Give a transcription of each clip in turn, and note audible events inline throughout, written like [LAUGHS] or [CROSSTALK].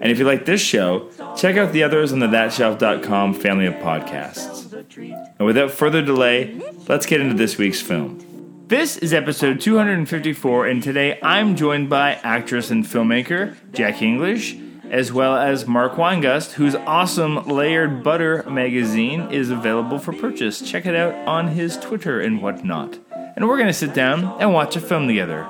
And if you like this show, check out the others on the thatshelf.com family of podcasts. And without further delay, let's get into this week's film. This is episode 254, and today I'm joined by actress and filmmaker Jackie English, as well as Mark Weingust, whose awesome Layered Butter magazine is available for purchase. Check it out on his Twitter and whatnot. And we're going to sit down and watch a film together.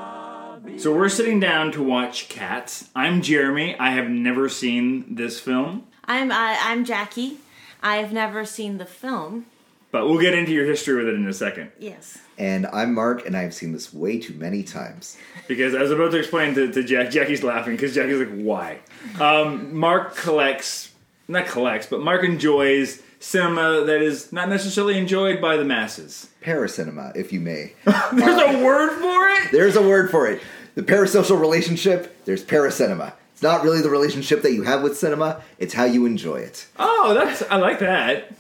So we're sitting down to watch Cats. I'm Jeremy. I have never seen this film, I'm uh, I'm Jackie. I've never seen the film. but we'll get into your history with it in a second. Yes. And I'm Mark, and I've seen this way too many times. Because I was about to explain to, to Jack, Jackie's laughing because Jackie's like, why? Um, Mark collects, not collects, but Mark enjoys cinema that is not necessarily enjoyed by the masses. Paracinema, if you may. [LAUGHS] There's a word for it? There's a word for it. The parasocial relationship, there's paracinema. It's not really the relationship that you have with cinema, it's how you enjoy it. Oh, that's I like that.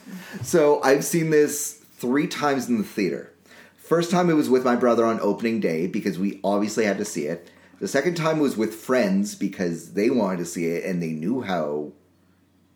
So I've seen this three times in the theater. First time it was with my brother on opening day because we obviously had to see it. The second time was with friends because they wanted to see it and they knew how,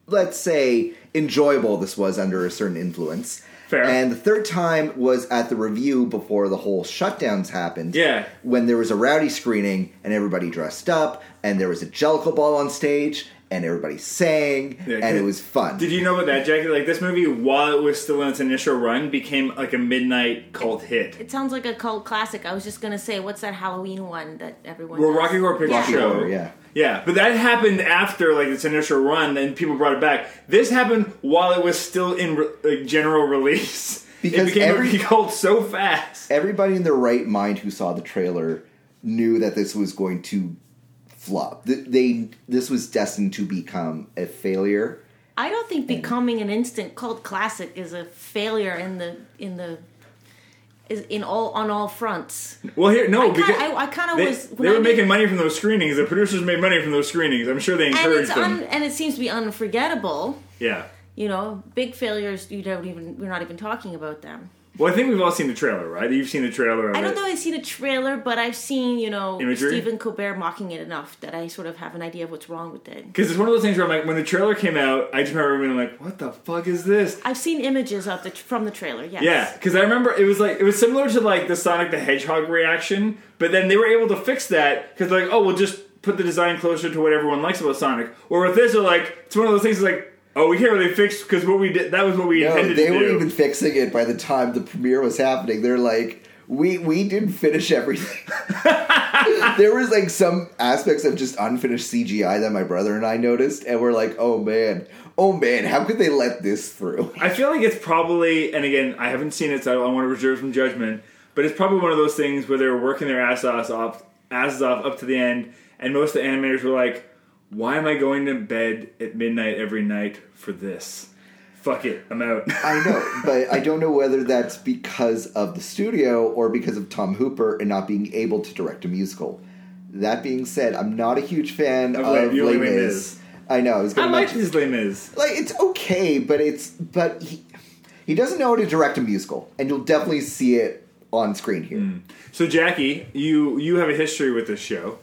let's say, enjoyable this was under a certain influence. Fair. And the third time was at the review before the whole shutdowns happened. Yeah. When there was a rowdy screening and everybody dressed up and there was a Jellicle ball on stage and everybody sang Yeah, and it was fun. Did you know about that, Jackie? Like this movie, while it was still in its initial run, became like a midnight cult hit. It sounds like a cult classic. I was just gonna say, what's that Halloween one that everyone? Well, does? Rocky Horror Picture Yeah. Show. Horror, yeah. Yeah, but that happened after like its initial run, and people brought it back. This happened while it was still in re- like general [LAUGHS] release. Because it became every- a cult so fast. everybody in their right mind who saw the trailer knew that this was going to flop. Th- They this was destined to become a failure. I don't think becoming an instant cult classic is a failure in the in the is in all on all fronts. Well, here no, I kinda- because I- I was- they I were did- making money from those screenings. The producers made money from those screenings. I'm sure they And encouraged it's them. un, and it seems to be unforgettable. yeah. You know, big failures. You don't even. We're not even talking about them. Well, I think we've all seen the trailer, right? You've seen the trailer. I don't know. I've seen a trailer, but I've seen you know Imagery? Stephen Colbert mocking it enough that I sort of have an idea of what's wrong with it. Because it's one of those things where I'm like, when the trailer came out, I just remember being like, "What the fuck is this?" I've seen images of the from the trailer. Yes. Yeah, because I remember it was like it was similar to like the Sonic the Hedgehog reaction, but then they were able to fix that because like, oh, we'll just put the design closer to what everyone likes about Sonic. Or with this, they're like, it's one of those things like, oh, we can't really fix because what we did that was what we No, intended they weren't even fixing it by the time the premiere was happening. They're like, we we didn't finish everything. [LAUGHS] there was like some aspects of just unfinished CGI that my brother and I noticed, and we're like, oh man, oh man, how could they let this through? I feel like it's probably, and again, I haven't seen it, so I want to reserve some judgment. But it's probably one of those things where they were working their ass off, off asses off up to the end, and most of the animators were like, "Why am I going to bed at midnight every night for this? Fuck it, I'm out." [LAUGHS] I know, but I don't know whether that's because of the studio or because of Tom Hooper and not being able to direct a musical. That being said, I'm not a huge fan Of of, Les- you Les like Les Mis. Mis. I know. I was I going to like mention his Les Mis. like it's okay, but it's but he he doesn't know how to direct a musical, and you'll definitely see it on screen here. Hmm. So Jackie, you you have a history with this show.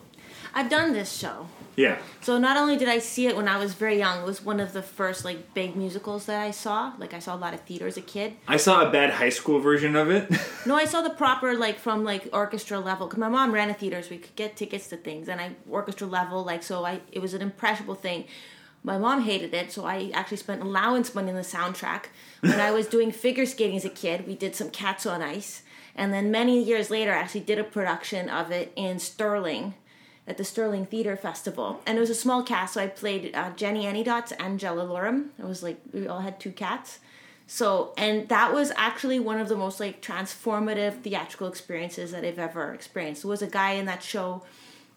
I've done this show. Yeah. So not only did I see it when I was very young, it was one of the first like big musicals that I saw. Like I saw a lot of theater as a kid. I saw a bad high school version of it. [LAUGHS] No, I saw the proper like from like orchestra level because my mom ran a theater, so we could get tickets to things, and I orchestra level like so. I it was an impressionable thing. My mom hated it, so I actually spent allowance money on the soundtrack. When I was doing figure skating as a kid, we did some Cats on Ice, And then many years later, I actually did a production of it in Stirling at the Stirling Theatre Festival. And it was a small cast, so I played uh, Jenny Anydots and Jellylorum. It was like we all had two cats. So, and that was actually one of the most like transformative theatrical experiences that I've ever experienced. There was a guy in that show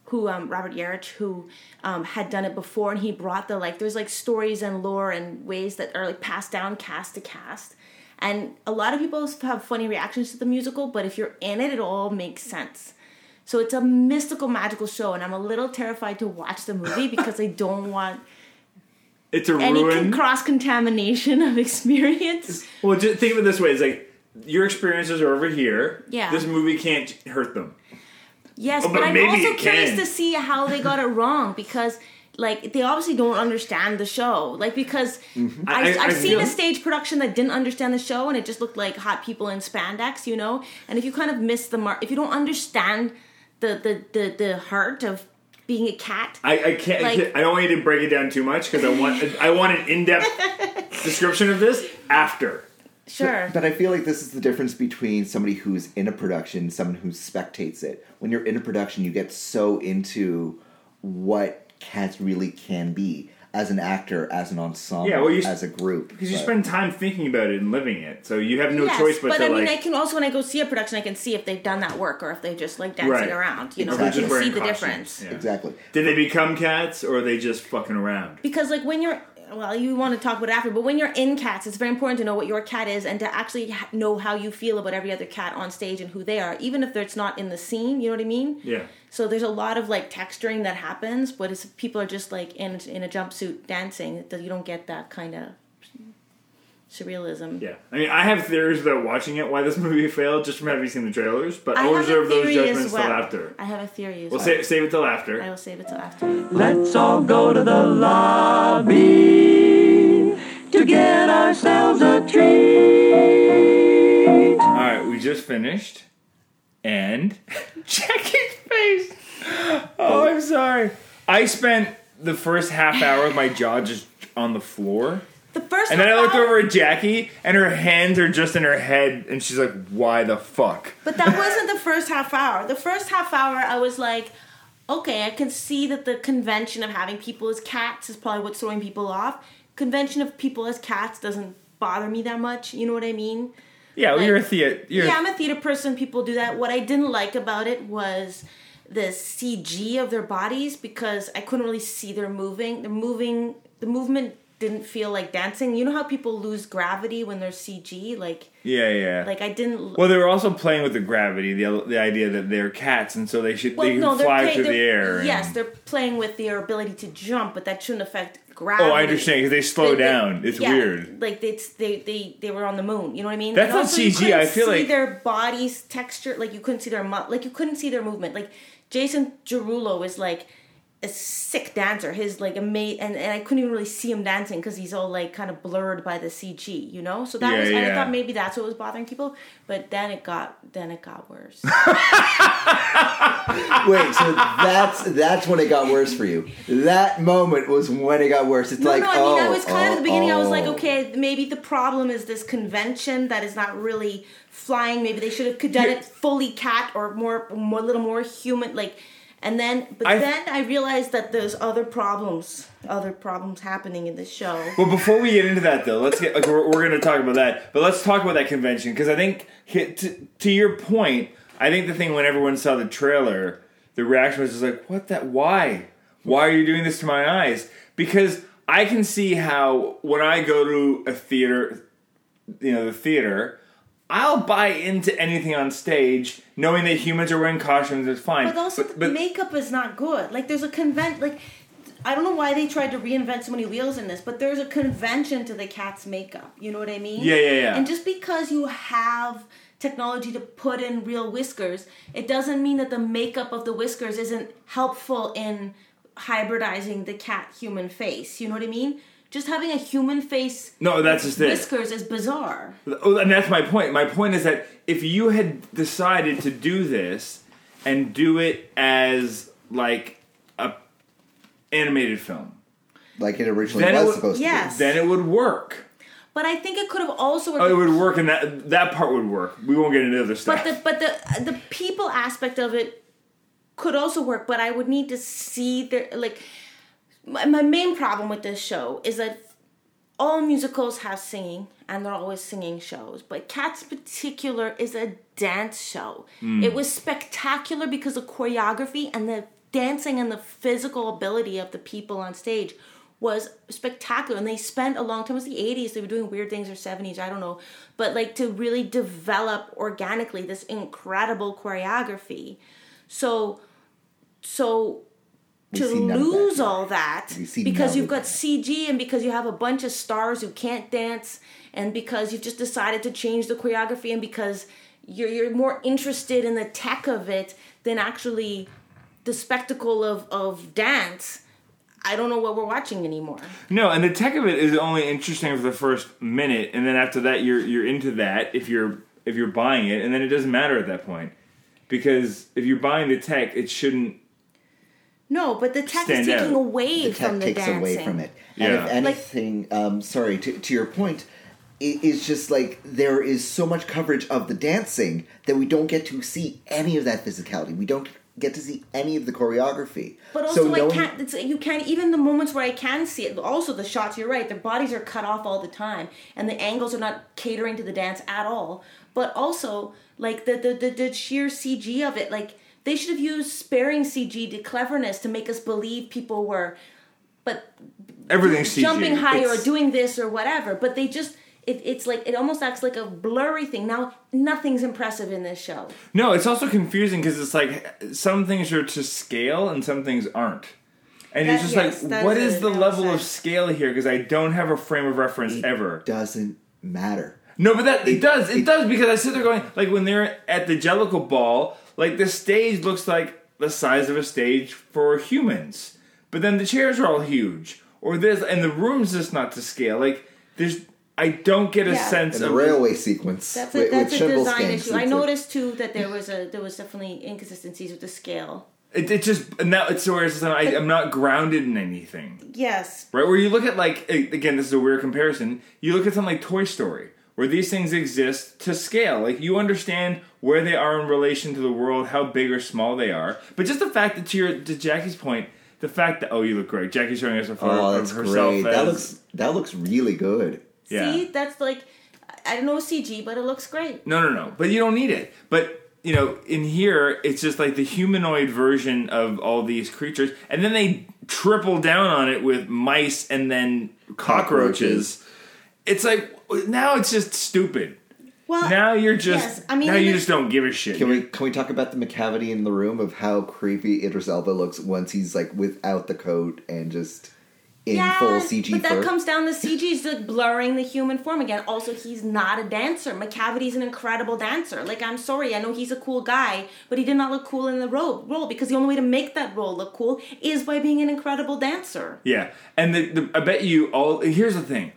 who um, Robert Yarich, who um, had done it before, and he brought the like there's like stories and lore and ways that are like passed down cast to cast. And a lot of people have funny reactions to the musical, but if you're in it, it all makes sense. So it's a mystical, magical show, and I'm a little terrified to watch the movie because I don't want It's a any ruin. cross contamination of experience. well, just think of it this way: it's like your experiences are over here. Yeah. This movie can't hurt them. Yes, Oh, but, but I'm maybe also curious can. to see how they got it wrong because like they obviously don't understand the show. Like because Mm-hmm. I have seen feel- a stage production that didn't understand the show and it just looked like hot people in spandex, you know. And if you kind of miss the mark, if you don't understand the the the, the heart of being a cat, I, I can't. Like- I don't want you to break it down too much because I want. I want an in-depth [LAUGHS] description of this after. sure. But I feel like this is the difference between somebody who's in a production, someone who spectates it. When you're in a production, you get so into what cats really can be as an actor, as an ensemble, Yeah, well, you as a group. Because you spend time thinking about it and living it, so you have no yes, choice but, to but to I mean, like. I can also when I go see a production, I can see if they've done that work or if they're just like dancing Right. around. You know, Exactly. I can see the costumes, difference. yeah. exactly. Did they become cats or are they just fucking around? because like when you're well you want to talk about it after but when you're in cats it's very important to know what your cat is and to actually know how you feel about every other cat on stage and who they are even if it's not in the scene you know what i mean Yeah. so there's a lot of like texturing that happens but it's people are just like in in a jumpsuit dancing that you don't get that kind of surrealism Yeah. I mean, I have theories about watching it why this movie [LAUGHS] failed just from having seen the trailers, but I I'll reserve those judgments well. till after. I have a theory as We'll well. save, save it till after. I will save it till after. Let's all go to the lobby to get ourselves a treat. All right, we just finished, and [LAUGHS] Jackie's face. Oh, I'm sorry. I spent the first half hour with my jaw just on the floor, The first and then I looked over at Jackie, and her hands are just in her head, and she's like, "Why the fuck?" But that wasn't the first half hour. The first half hour, I was like, okay, I can see that the convention of having people as cats is probably what's throwing people off. Convention of people as cats doesn't bother me that much. You know what I mean? Yeah, well, Like- you're a theater. You're yeah, I'm a theater person. People do that. What I didn't like about it was the CG of their bodies because I couldn't really see their moving. The moving, the movement didn't feel like dancing. You know how people lose gravity when they're CG? Like, yeah, yeah. like I didn't. well, they were also playing with the gravity, the the idea that they're cats, and so they should Well, they can no, fly play- through the air. Yes, and- they're playing with their ability to jump, but that shouldn't affect gravity. Oh, I understand because they slow They- they- down. It's yeah, weird. Like it's they they they were on the moon. You know what I mean? That's not CG, I feel see like- their bodies texture. Like you couldn't see their mu- like you couldn't see their movement. Like Jason Derulo is like a sick dancer. His like a mate, and, and I couldn't even really see him dancing because he's all like kind of blurred by the CG. You know, so that Yeah, was. And I thought maybe that's what was bothering people, but then it got then it got worse. [LAUGHS] Wait, so that's that's when it got worse for you. That moment was when it got worse. It's No, like, no, I oh, mean, I was kind of oh, at the beginning. I was like, oh. okay, maybe the problem is this convention that is not really flying. Maybe they should have could done it fully cat or more, more, a little more human. Like, and then, but I- then I realized that there's other problems, other problems happening in this show. Well, before we get into that, though, let's get like we're, we're going to talk about that, but let's talk about that convention because I think hi- to, to your point, I think the thing when everyone saw the trailer, the reaction was just like, "What that? Why? Why are you doing this to my eyes?" Because I can see how when I go to a theater, you know, the theater. I'll buy into anything on stage, knowing that humans are wearing costumes is fine. But also, the makeup is not good. Like, there's a convent. Like, I don't know why they tried to reinvent so many wheels in this, but there's a convention to the cat's makeup. You know what I mean? Yeah, yeah, yeah. And just because you have technology to put in real whiskers, it doesn't mean that the makeup of the whiskers isn't helpful in hybridizing the cat human face. You know what I mean? Just having a human face no, that's just it. whiskers is bizarre. Oh, and that's my point. My point is that if you had decided to do this and do it as like a animated film, like it originally Then it was would- supposed Yes. to then it would work. But I think it could have also worked. Oh, it would work, and that that part would work. We won't get into other stuff. but the but the the people aspect of it could also work. But I would need to see the like. My, my main problem with this show is that all musicals have singing and they're always singing shows but cats in particular is a dance show. Hmm. It was spectacular because of choreography and the dancing and the physical ability of the people on stage was spectacular and they spent a long time it was the 80s they were doing weird things or 70s i don't know but like to really develop organically this incredible choreography. So so We to of that lose all that because you've got that. CG and because you have a bunch of stars who can't dance and because you've just decided to change the choreography and because you're you're more interested in the tech of it than actually the spectacle of of dance. I don't know what we're watching anymore. No, and the tech of it is only interesting for the first minute, and then after that, you're you're into that if you're if you're buying it, and then it doesn't matter at that point because if you're buying the tech, it shouldn't. No, but the tech Stand is taking out. away the tech from the takes dancing. away from it. Yeah. And if anything, um, sorry, to, to your point, it is just like there is so much coverage of the dancing that we don't get to see any of that physicality. We don't get to see any of the choreography. But also, so I can't. It's, you can't even the moments where I can see it. Also, the shots. You're right. Their bodies are cut off all the time, and the angles are not catering to the dance at all. But also, like the the the, the sheer CG of it, like they should have used sparing CG to cleverness to make us believe people were, but Everything's CG. jumping higher or doing this or whatever. But they just. It, it's like it almost acts like a blurry thing. Now nothing's impressive in this show. No, it's also confusing because it's like some things are to scale and some things aren't. And it's That- just yes, like, what is is the level of scale here? Because I don't have a frame of reference it ever. doesn't matter. No, but that it, It- does. It, it- does because I sit there going like when they're at the Jellicle Ball, like the stage looks like the size of a stage for humans, but then the chairs are all huge, or this, and the room's just not to scale. Like there's, I don't get a Yeah. sense And the of railway sequence. That's with, a, that's with a Schimmel's design gangs, issue. I it's noticed too that there was a there was definitely inconsistencies with the scale. It, it just and now it's where it's I, I'm not grounded in anything. Yes, Right, where you look at like a- again, this is a weird comparison. You look at something like Toy Story, where these things exist to scale. Like you understand where they are in relation to the world, how big or small they are. But just the fact that to your to Jackie's point, the fact that oh, you look great. Jackie's showing us a photo Oh, of that's herself great. as That looks that looks really good. yeah. see, that's like I don't know CG, but it looks great. No, no, no. But you don't need it. But you know, in here, it's just like the humanoid version of all these creatures, and then they triple down on it with mice and then cockroaches. Cockroaches. It's like now it's just stupid. Well, Now you're just yes, I mean, now you just don't give a shit. Can we can we talk about the Macavity in the room of how creepy Idris Elba looks once he's like without the coat and just in yeah, full CG but that fur? comes down to CG is like blurring the human form again. Also, he's not a dancer. Macavity's an incredible dancer. Like, I'm sorry, I know he's a cool guy, but he did not look cool in the role, role because the only way to make that role look cool is by being an incredible dancer. Yeah, and the, the, I bet you all. Here's the thing: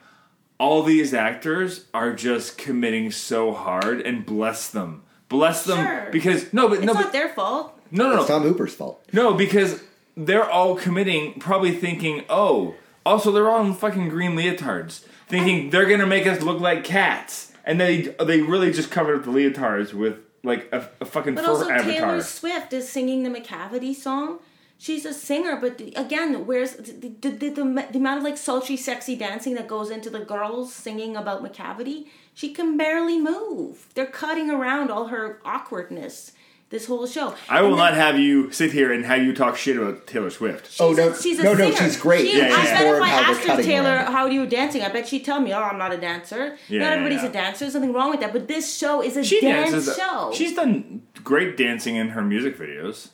all these actors are just committing so hard, and bless them, bless them, Sure. because no, but It's no, not but, their fault. no, no, no, it's Tom Hooper's fault. No, because they're all committing, probably thinking, oh, also they're all in fucking green leotards, thinking they're gonna make us look like cats, and they they really just covered up the leotards with like a, a fucking But fur also, avatar. Taylor Swift is singing the Macavity song. She's a singer, but again, where's the, the, the, the, the amount of like sultry, sexy dancing that goes into the girls singing about Macavity? She can barely move. They're cutting around all her awkwardness this whole show. I will And not have you sit here and have you talk shit about Taylor Swift. Oh, She's no, a, she's a no, no, she's great. She, Yeah, yeah, I yeah. bet if I asked her, Taylor, around how do you dancing? I bet she'd tell me, oh, I'm not a dancer. Yeah, not everybody's yeah. a dancer. There's nothing wrong with that. But this show is a She dance dances. show. She's done great dancing in her music videos.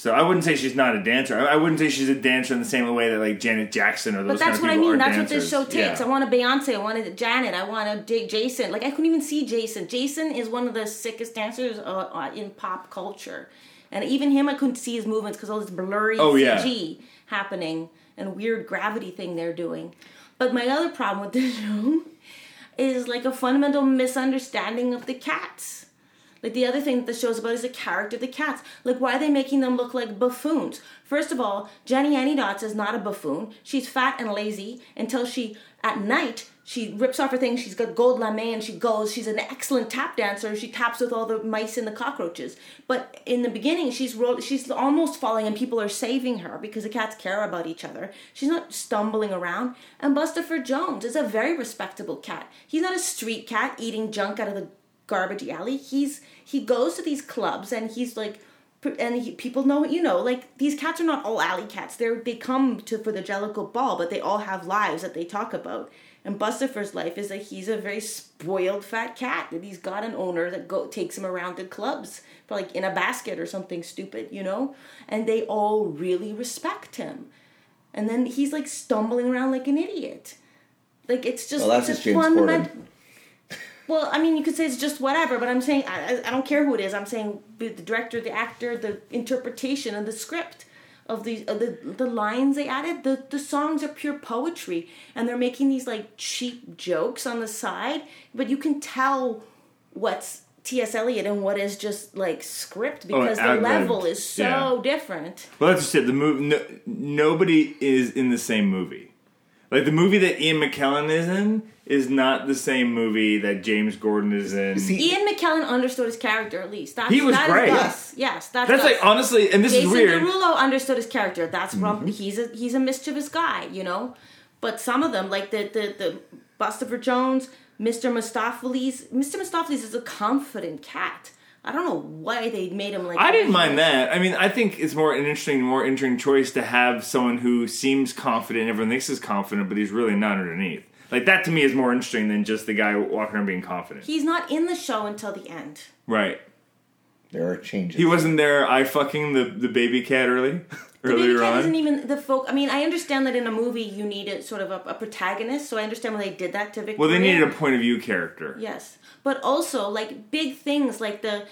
So I wouldn't say she's not a dancer. I I wouldn't say she's a dancer in the same way that like Janet Jackson or those But that's kind what of I mean. That's what this show takes. Yeah. I want a Beyonce. I want a Janet. I want a J- Jason. Like I couldn't even see Jason. Jason is one of the sickest dancers uh, uh, in pop culture, and even him, I couldn't see his movements because all this blurry Oh, yeah. CG happening and weird gravity thing they're doing. But my other problem with this [LAUGHS] show is like a fundamental misunderstanding of the cats. Like the other thing that the show's about is the character of the cats. Like why are they making them look like buffoons? First of all, Jenny Anydots is not a buffoon. She's fat and lazy until she at night she rips off her thing. She's got gold lame and she goes. She's an excellent tap dancer. She taps with all the mice and the cockroaches. But in the beginning, she's she's almost falling, and people are saving her because the cats care about each other. She's not stumbling around. And Bustopher Jones is a very respectable cat. He's not a street cat eating junk out of the garbage alley. He's he goes to these clubs and he's like and he, people know you know like these cats are not all alley cats they're they come to for the jellicle ball but they all have lives that they talk about and Bustopher's life is that he's a very spoiled fat cat that he's got an owner that go takes him around to clubs like in a basket or something stupid you know and they all really respect him and then he's like stumbling around like an idiot like it's just Well, that's it's a James fundament- Corden. Well, I mean, you could say it's just whatever, but I'm saying I, I- don't care who it is. I'm saying the the director, the actor, the interpretation, and the script of these of the the lines they added. The the songs are pure poetry, and they're making these like cheap jokes on the side, but you can tell what's T.S. Eliot and what is just like script oh, because the level is so Yeah. different. Well, that's just it. The movie. No, nobody is in the same movie. Like the movie that Ian McKellen is in is not the same movie that James Corden is in. See, Ian McKellen understood his character at least. That's, He was that is great. Gus. Yes, that's That's Gus. like honestly, and this Jason is weird. Derulo understood his character. That's Mm-hmm. he's a he's a mischievous guy, you know. But some of them, like the the the Bustopher Jones, Mr. Mistoffelees, Mr. Mistoffelees is a confident cat. I don't know why they made him like. I didn't mind that. I mean, I think it's more an interesting, more interesting choice to have someone who seems confident, everyone thinks he's confident, but he's really not underneath. Like that to me is more interesting than just the guy walking around being confident. He's not in the show until the end. right. There are changes. He wasn't there. I fucking the the baby cat early, The baby earlier cat on. isn't even the folk. I mean, I understand that in a movie you need a sort of a, a protagonist, so I understand why they did that to Victoria. well, they needed a point of view character. Yes, but also like big things like the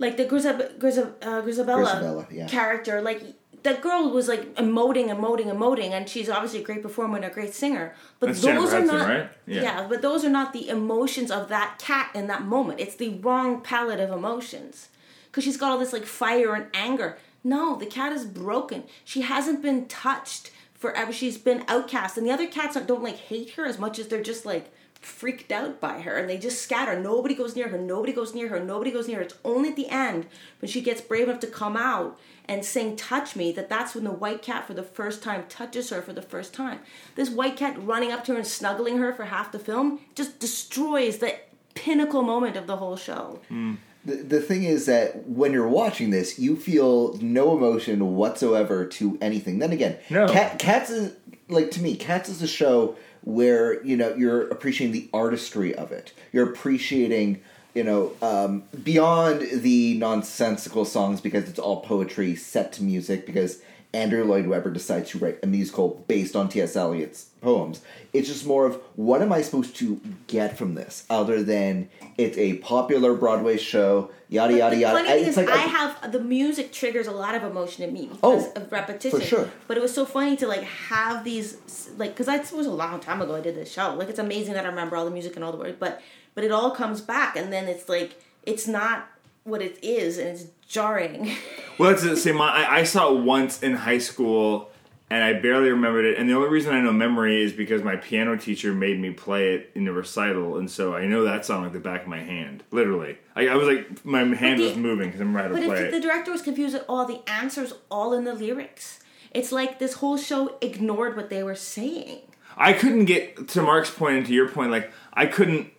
like the Grisab- Grisab- uh, Grizabella, Grizabella, yeah. character. Like that girl was like emoting, emoting, emoting, and she's obviously a great performer and a great singer. But That's those Jennifer are Hudson, not right? Yeah. Yeah. but those are not the emotions of that cat in that moment. It's the wrong palette of emotions because she's got all this like fire and anger. No, the cat is broken. She hasn't been touched forever. She's been outcast, and the other cats don't like hate her as much as they're just like freaked out by her and they just scatter. Nobody goes near her. Nobody goes near her. Nobody goes near her. It's only at the end when she gets brave enough to come out and sing "Touch Me" that that's when the white cat for the first time touches her for the first time. This white cat running up to her and snuggling her for half the film just destroys the pinnacle moment of the whole show. Mm. The, the thing is that when you're watching this, you feel no emotion whatsoever to anything. Then again, No. Cat, Cats is like to me, Cats is a show where you know you're appreciating the artistry of it. You're appreciating you know um, beyond the nonsensical songs because it's all poetry set to music because Andrew Lloyd Webber decides to write a musical based on T.S. Eliot's poems. It's just more of what am I supposed to get from this other than it's a popular Broadway show, yada yada the yada. funny thing It's is, like I have the music triggers a lot of emotion in me because Oh, of repetition. for sure. But it was so funny to like have these like because that was a long time ago. I did this show. Like it's amazing that I remember all the music and all the words, but but it all comes back, and then it's like it's not what it is, and it's jarring. [LAUGHS] Well, that's the same. I, I saw it once in high school, and I barely remembered it. And the only reason I know memory is because my piano teacher made me play it in the recital, and so I know that song like the back of my hand, literally. I, I was like, my hand the- was moving because I'm right to But play if the director was confused at all, the answers all in the lyrics. It's like this whole show ignored what they were saying. I couldn't get to Mark's point and to your point. Like I couldn't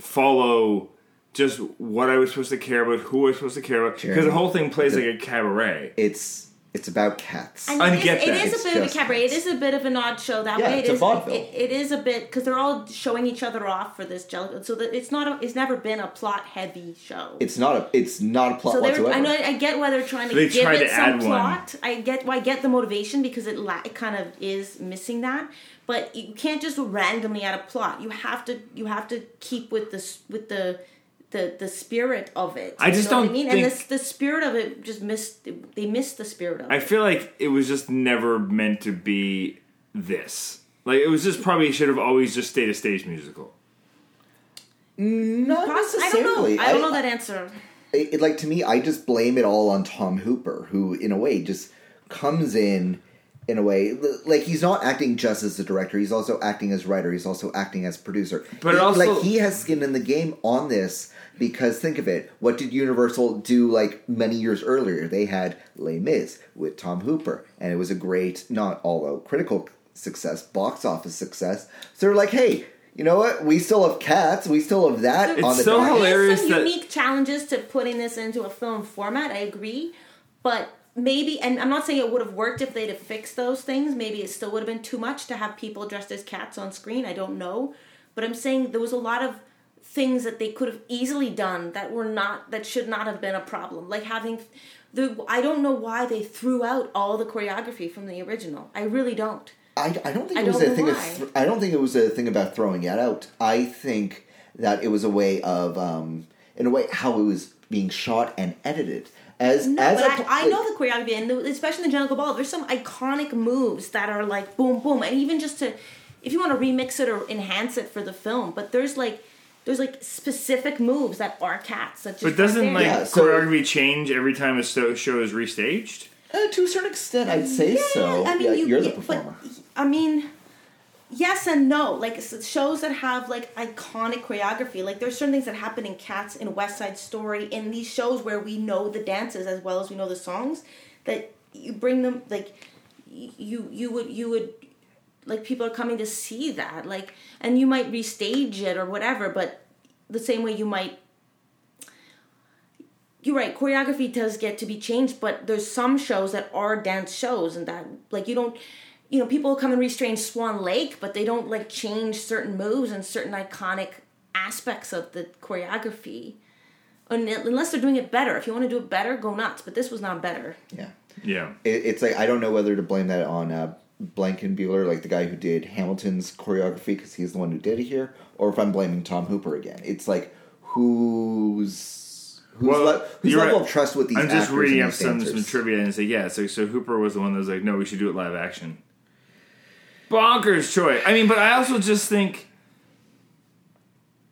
follow just what I was supposed to care about, who I was supposed to care about, because the whole thing plays like a cabaret. it's it's about cats. And I it is, get it that. is It's a bit of a just- cabaret. It is a bit of an odd show that Yeah, way. it's It a is. vaudeville. It, it is a bit because they're all showing each other off for this jelly. So that it's not. A, it's never been a plot heavy show. it's not a it's not a plot so they're, whatsoever. I know. I get why they're trying to They give tried it to some add one. plot. I get. Why I get the motivation because it la- it kind of is missing that. But you can't just randomly add a plot. You have to. You have to keep with the with the. The, the spirit of it. I just don't I mean, think- and the, the spirit of it just missed. They missed the spirit of it. I it. feel like it was just never meant to be this. Like it was just probably should have always just stayed a stage musical. not Poss- I don't know. necessarily. I don't know that answer. it, it- like to me, I just blame it all on Tom Hooper, who in a way just comes in in a way like he's not acting just as the director. He's also acting as writer. He's also acting as producer. But He- also- like he has skin in the game on this because think of it. What did Universal do like many years earlier? They had Les Mis with Tom Hooper, and it was a great, not although critical success, box office success. So they're like, hey. You know what? We still have cats. We still have that It's on the so docket. hilarious. There's some that- unique challenges to putting this into a film format. I agree, but maybe, and I'm not saying it would have worked if they'd have fixed those things. Maybe it still would have been too much to have people dressed as cats on screen. I don't know, but I'm saying there was a lot of things that they could have easily done that were not that should not have been a problem. Like having the I don't know why they threw out all the choreography from the original. I really don't. I, I don't think I it was don't a thing of th- I don't think it was a thing about throwing it out. I think that it was a way of um, in a way how it was being shot and edited as No, as but a- I, I know the choreography, and the, especially in the Jungle Ball, there's some iconic moves that are like boom, boom, and even just to, if you want to remix it or enhance it for the film, but there's like, there's like specific moves that are cats. That just But doesn't like there. Yeah, so- choreography change every time a sto- show is restaged? uh, to a certain extent I'd say so. I mean, yeah, you, you're the yeah, but, performer. I mean, yes and no. Like shows that have like iconic choreography. Like there's certain things that happen in Cats, in West Side Story, in these shows where we know the dances as well as we know the songs. That you bring them like you you would you would like people are coming to see that like and you might restage it or whatever but the same way you might you're right choreography does get to be changed but there's some shows that are dance shows and that like you don't you know people come and restrain swan lake but they don't like change certain moves and certain iconic aspects of the choreography unless they're doing it better if you want to do it better go nuts but this was not better Yeah, Yeah. it, it's like I don't know whether to blame that on uh, Blankenbuehler, like the guy who did Hamilton's choreography, because he's the one who did it here, or if I'm blaming Tom Hooper again. It's like who's Who's Well, le- whose you're level right. of trust with these I'm just reading up these some, some trivia and say, yeah, so, so Hooper was the one that was like, no, we should do it live action. Bonkers choice. I mean, but I also just think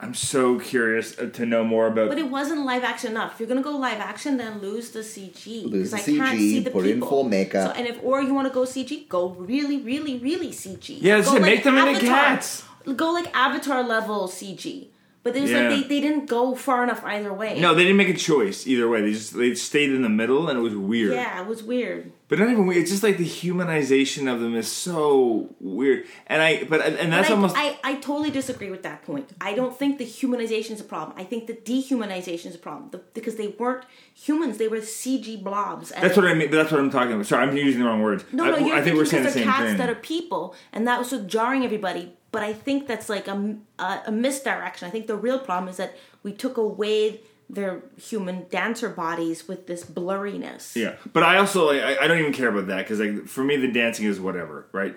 I'm so curious uh, to know more about. But it wasn't live action enough. If you're gonna go live action, then lose the CG. Lose 'cause the I can't CG, see the put in full makeup. So, and if or you want to go CG, go really, really, really CG. Yeah, that's go it, make them into Avatar. cats. Go like Avatar level CG. But it was Yeah. like they, they didn't go far enough either way. no, they didn't make a choice either way. They just they stayed in the middle, and it was weird. Yeah, it was weird. But not even weird. It's just like the humanization of them is so weird. And I, but and that's But I, almost. I, I totally disagree with that point. I don't think the humanization is a problem. I think the dehumanization is a problem the, because they weren't humans; they were CG blobs. That's what I mean. That's what I'm talking about. Sorry, I'm using the wrong words. No, no, I, you're I think we're saying the same cats thing. that are people, and that was so jarring everybody. But I think that's like a, a, a misdirection. I think the real problem is that we took away their human dancer bodies with this blurriness. Yeah, but I also like I, I don't even care about that because like for me the dancing is whatever, right?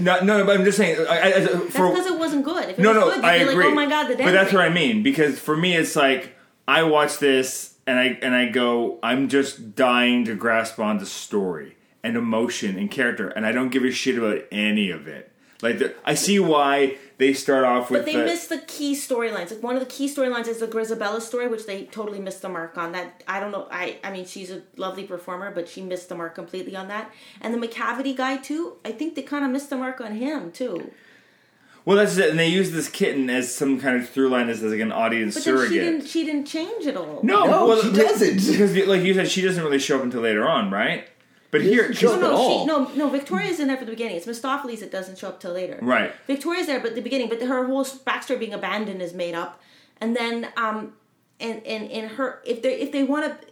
No, no, but I'm just saying. I, I, I- That's because it wasn't good. If it no, was no, good, I be agree. like, oh my god, the dancing. but that's what I mean because for me it's like I watch this and I and I go, I'm just dying to grasp on onto story and emotion and character, and I don't give a shit about any of it. Like the, I see why they start off with But they the, missed the key storylines. Like one of the key storylines is the Grizabella story, which they totally missed the mark on. That I don't know. I I mean, she's a lovely performer, but she missed the mark completely on that. And the Macavity guy too. I think they kind of missed the mark on him too. well, that's it. And they use this kitten as some kind of through line as like an audience But then surrogate. she didn't. She didn't change at all. No, No, well, she doesn't. Because, like you said, she doesn't really show up until later on, right? But She here, doesn't No, no, at she, no, no. Victoria's in there for the beginning. It's Mistoffelees that doesn't show up till later. Right. Victoria's there, but the beginning. But her whole backstory being abandoned is made up, and then um, and and and her if they if they want to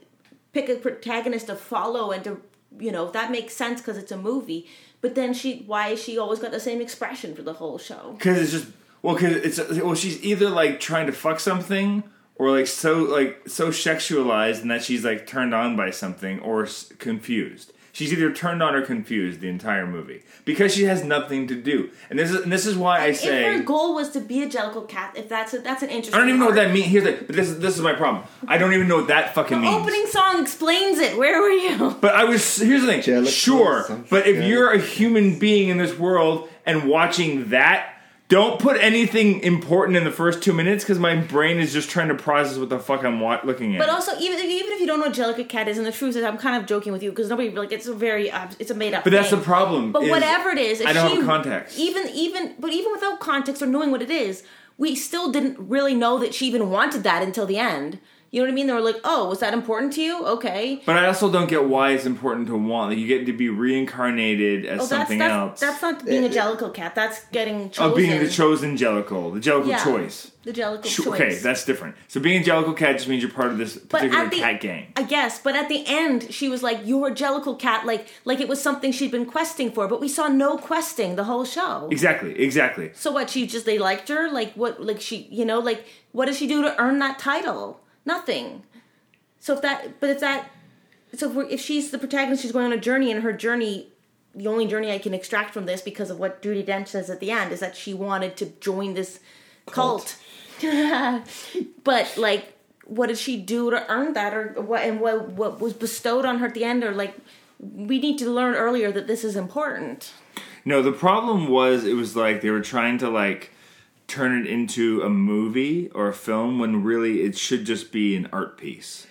pick a protagonist to follow and to you know that makes sense because it's a movie. But then she why is she always got the same expression for the whole show? because it's just well, because it's well, she's either like trying to fuck something, or like so like so sexualized, and that she's like turned on by something, or s- confused. She's either turned on or confused the entire movie because she has nothing to do, and this is and this is why I if say her goal was to be a Jellicle cat, if that's a, that's an interesting. I don't even know what that means. Here's the but this is this is my problem. I don't even know what that fucking means. The means. opening song explains it. Where were you? But I was here's the thing. Jellicle, sure, but if you're a human being in this world and watching that, Don't put anything important in the first two minutes because my brain is just trying to process what the fuck I'm wa- looking at. But also, even even if you don't know what Cat is, and the truth is, I'm kind of joking with you because nobody like it's a very uh, it's a made up. But that's thing. the problem, But whatever it is, I don't she, have context. Even even but even without context or knowing what it is, we still didn't really know that she even wanted that until the end. You know what I mean? They were like, "Oh, was that important to you? Okay." But I also don't get why it's important to want. Like you get to be reincarnated as Oh, that's something that's, else. that's not being uh, a Jellicle Cat. That's getting chosen. of being the chosen Jellicle, the Jellicle Yeah, choice. The Jellicle Sh- choice. Okay, that's different. So being a Jellicle cat just means you're part of this But particular at the, cat gang. I guess, but at the end, she was like, "You're a Jellicle cat," like like it was something she'd been questing for. But we saw no questing the whole show. Exactly, exactly. So what? She just they liked her. Like what? Like she, you know, like what does she do to earn that title? Nothing. So if that, but if that, so if, we're, if she's the protagonist, she's going on a journey, and her journey, the only journey I can extract from this, because of what Judi Dench says at the end, is that she wanted to join this cult. [LAUGHS] but like, what did she do to earn that, or what? And what what was bestowed on her at the end, or like, we need to learn earlier that this is important. No, the problem was it was like they were trying to like turn it into a movie or a film when really it should just be an art piece.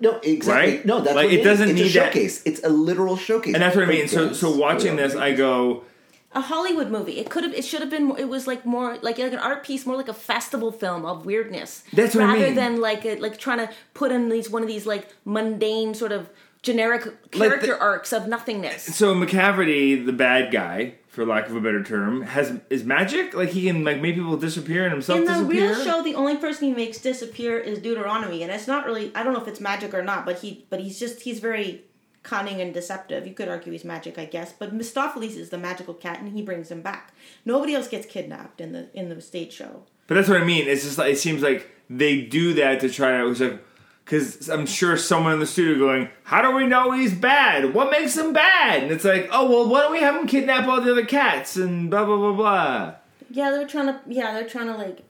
No, exactly. Right? No, that's Like, what it is. doesn't it's need a that- showcase. It's a literal showcase. And that's what I mean. So Breakdance. so watching this I go a Hollywood movie. It could have. It should have been. It was like more like like an art piece, more like a festival film of weirdness. That's what I rather mean. than like a, like trying to put in these one of these like mundane sort of generic character the- arcs of nothingness. so Macavity, the bad guy, for lack of a better term, has is magic? Like he can like make people disappear and himself In the disappear? real show, the only person he makes disappear is Deuteronomy, and it's not really. I don't know if it's magic or not, but he but he's just he's very cunning and deceptive. You could argue he's magic, I guess. But Mistoffelees is the magical cat, and he brings him back. Nobody else gets kidnapped in the in the stage show. But that's what I mean. It's just like it seems like they do that to try to. It was like because I'm sure someone in the studio going, "How do we know he's bad? What makes him bad?" And it's like, "Oh well, why don't we have him kidnap all the other cats and blah blah blah blah." Yeah, they're trying to. Yeah, they're trying to like.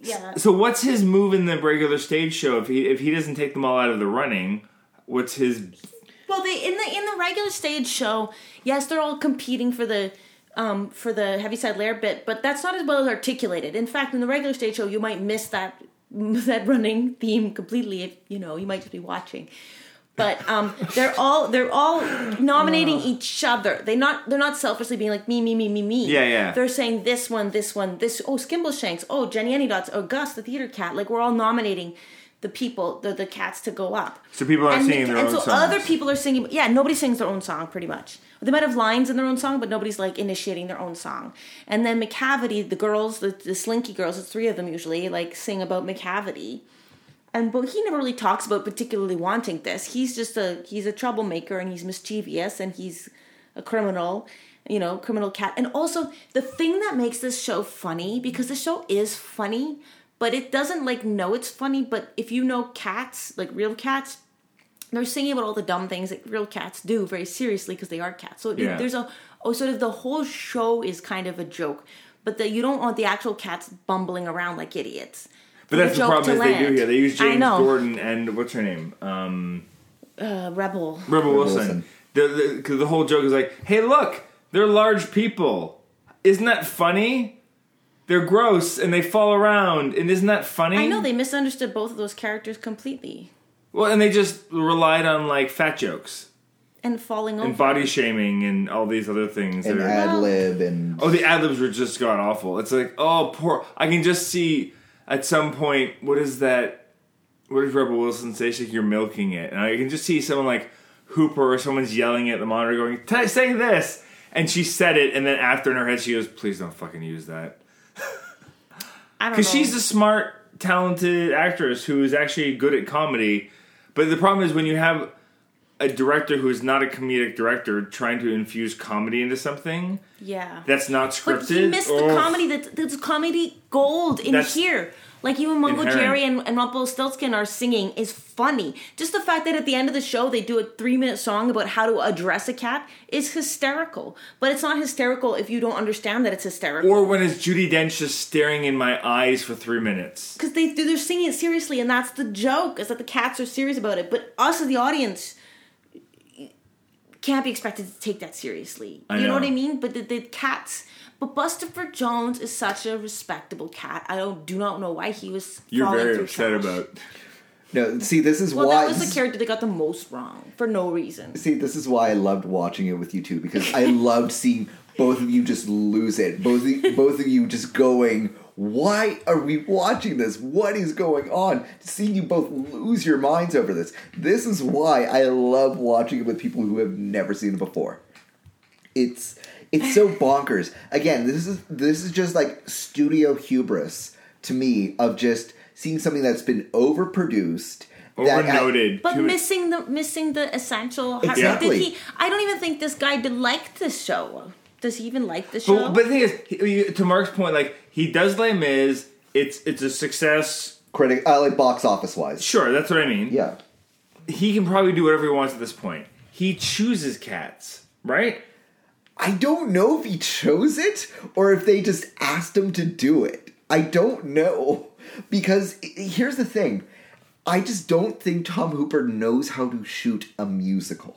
Yeah. So what's his move in the regular stage show if he if he doesn't take them all out of the running? What's his? Well, they in the in the regular stage show, yes, they're all competing for the um for the Heaviside Layer bit, but that's not as well as articulated. In fact, in the regular stage show, you might miss that [LAUGHS] that running theme completely. If you know, you might just be watching. But um, they're all they're all nominating each other. They not they're not selfishly being like me me me me me. Yeah, yeah. They're saying this one this one this oh Skimbleshanks oh Jenny Anydots oh Gus the theater cat like we're all nominating the people the the cats to go up. So people aren't and, singing their and own so songs. other people are singing. Yeah, nobody sings their own song pretty much. They might have lines in their own song, but nobody's like initiating their own song. And then Macavity, the girls, the, the Slinky girls, it's three of them usually, like sing about Macavity. And but he never really talks about particularly wanting this. He's just a he's a troublemaker and he's mischievous and he's a criminal, you know, criminal cat. And also the thing that makes this show funny because the show is funny, but it doesn't like know it's funny. But if you know cats, like real cats, they're singing about all the dumb things that real cats do very seriously because they are cats. So Yeah. there's a oh, sort of the whole show is kind of a joke, but that you don't want the actual cats bumbling around like idiots. But that's the problem to is they do land. here. They use James. Corden and what's her name, um, Uh, Rebel. Rebel Wilson. Wilson. The, the, 'cause the whole joke is like, "Hey, look, they're large people. Isn't that funny? They're gross and they fall around, and isn't that funny?" I know they misunderstood both of those characters completely Well, and they just relied on like fat jokes and falling over. and body shaming and all these other things. and ad lib and Oh, the ad libs were just god awful. It's like, oh, poor. I can just see at some point, what is that? What does Rebel Wilson say? She's like, you're milking it. And I can just see someone like Hooper or someone's yelling at the monitor going, say this. And she said it, and then after in her head, she goes, please don't fucking use that. [LAUGHS] I don't. Because she's a smart, talented actress who is actually good at comedy. But the problem is when you have a director who is not a comedic director trying to infuse comedy into something yeah. that's not scripted. But he missed oh, the comedy That's, there's comedy gold in That's here. Like even Mungo inherent. Jerry and, and Rumpelstiltskin are singing is funny. Just the fact that at the end of the show they do a three minute song about how to address a cat is hysterical. But it's not hysterical if you don't understand that it's hysterical. Or when is Judi Dench just staring in my eyes for three minutes? because they they're singing it seriously, and that's the joke is that the cats are serious about it. But us as the audience can't be expected to take that seriously. I you know. know. what I mean? But the, the cats. But Bustopher Jones is such a respectable cat. I don't do not know why he was. You're very through upset trash. about. No, see, this is Well, why. that was the character they got the most wrong for no reason. See, this is why I loved watching it with you two because I [LAUGHS] loved seeing both of you just lose it. Both of both of you just going, "Why are we watching this? What is going on?" Seeing you both lose your minds over this. This is why I love watching it with people who have never seen it before. It's it's so [SIGHS] bonkers. Again, this is this is just like studio hubris to me of just seeing something that's been overproduced. that- Overnoted. But missing the missing the essential. Exactly. Did he? I don't even think this guy did like this show. Does he even like the show? But, but the thing is, he, to Mark's point, like he does Les Mis. It's it's a success. critic, uh, like box office wise. Sure, that's what I mean. Yeah. He can probably do whatever he wants at this point. He chooses cats, right? I don't know if he chose it or if they just asked him to do it. I don't know. Because here's the thing I just don't think Tom Hooper knows how to shoot a musical.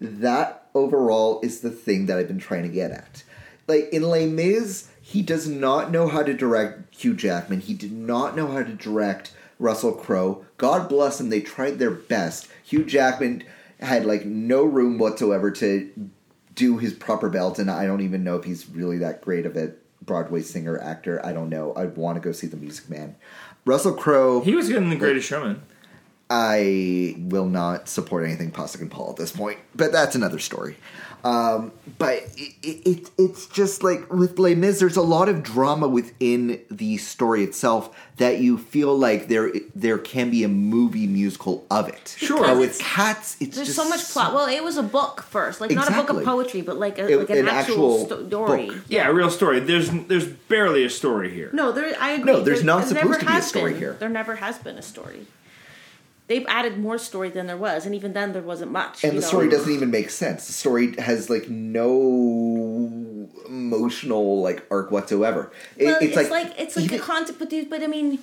That overall is the thing that I've been trying to get at. Like in Les Mis, he does not know how to direct Hugh Jackman. He did not know how to direct Russell Crowe. God bless him, they tried their best. Hugh Jackman had like no room whatsoever to do his proper belt, and I don't even know if he's really that great of a Broadway singer actor. I don't know. I'd want to go see The Music Man. Russell Crowe. He was good in The Greatest Showman. I will not support anything Pasek and Paul at this point, but that's another story. Um, but it, it, it's just like with Les Mis, there's a lot of drama within the story itself that you feel like there there can be a movie musical of it. Sure. Because with cats, it's There's just so much plot. Well, it was a book first, like not a book of poetry, but like a, It- like an, an actual, actual story. book. Yeah, a real story. There's there's barely a story here. No, there. I agree. No, there's There- not there supposed to be a story been. here. There never has been a story. They've added more story than there was, and even then there wasn't much. and the know? story doesn't even make sense. The story has like no emotional like arc whatsoever. It- Well, it's, like, it's like even- a concept, but, but I mean,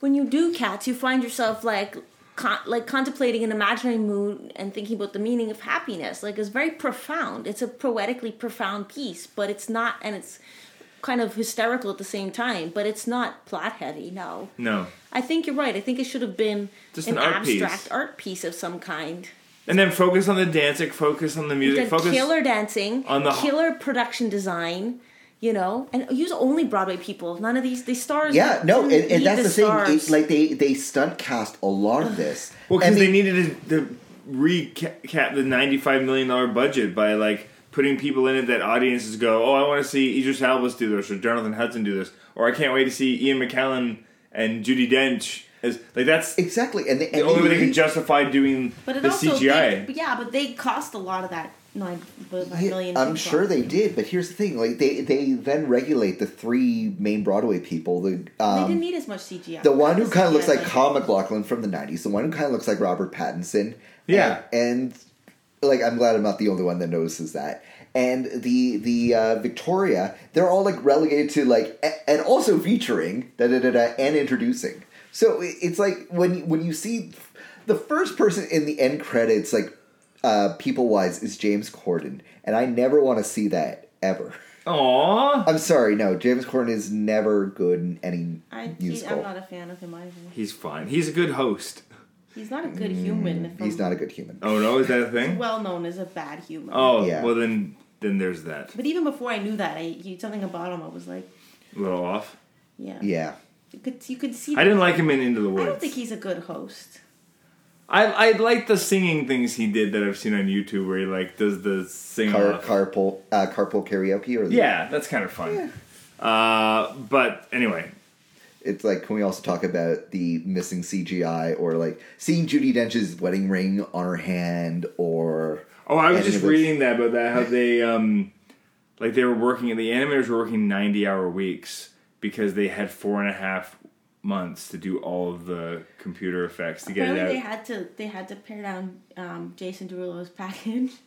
when you do cats, you find yourself like con- like contemplating an imaginary mood and thinking about the meaning of happiness. Like it's very profound. It's a poetically profound piece, but it's not, and it's kind of hysterical at the same time. But it's not plot heavy. No, No. I think you're right. I think it should have been Just an, an art piece. abstract art piece of some kind. And then focus on the dancing, focus on the music, The focus killer dancing, on the- killer production design. You know, and use only Broadway people. None of these these stars. Yeah, no, and, and that's the, thing. stars. It, like they they stunt cast a lot of this. Well, And because they needed to, to recap the ninety-five million dollar budget by like putting people in it that audiences go, "Oh, I want to see Idris Elba do this or Jennifer Hudson do this," or "I can't wait to see Ian McKellen and Judi Dench." As like that's exactly, and, they, the and only way they can justify doing But the also, CGI. They, yeah, but they cost a lot of that nine Yeah. I'm sure they did, but here's the thing: like they they then regulate the three main Broadway people. The They um, didn't need as much CGI. the one who kind of looks like Kyle MacLachlan from the '90s, the one who kind of looks like Robert Pattinson. Yeah. and, and like I'm glad I'm not the only one that notices that. And the the uh, Victoria, they're all like relegated to like, a- and also featuring da da da da and introducing. So it's like when when you see the first person in the end credits, like uh, people wise, is James Corden, and I never want to see that ever. Aww, I'm sorry, no, James Corden is never good in any I, musical. I'm not a fan of him either. he's fine. He's a good host. He's not a good human. if He's I'm not a good human. Oh no, is that a thing? well known as a bad human. Oh, Yeah. well then then there's that. But even before I knew that, I you, something about him, I was like, A little off. yeah, Yeah. You could you could see. I didn't like him in Into the Woods. I Woods. don't think he's a good host. I I like the singing things he did that I've seen on YouTube where he like does the sing Car, off. carpool, uh, carpool karaoke, or the, Yeah, that's kind of fun. Uh, but anyway, It's like, can we also talk about the missing CGI, or like seeing Judi Dench's wedding ring on her hand, or oh, I was just reading that about that how they um like they were working the animators were working ninety hour weeks because they had four and a half months to do all of the computer effects to get Apparently, they it out. They had to they had to pare down um, Jason Derulo's package. [LAUGHS]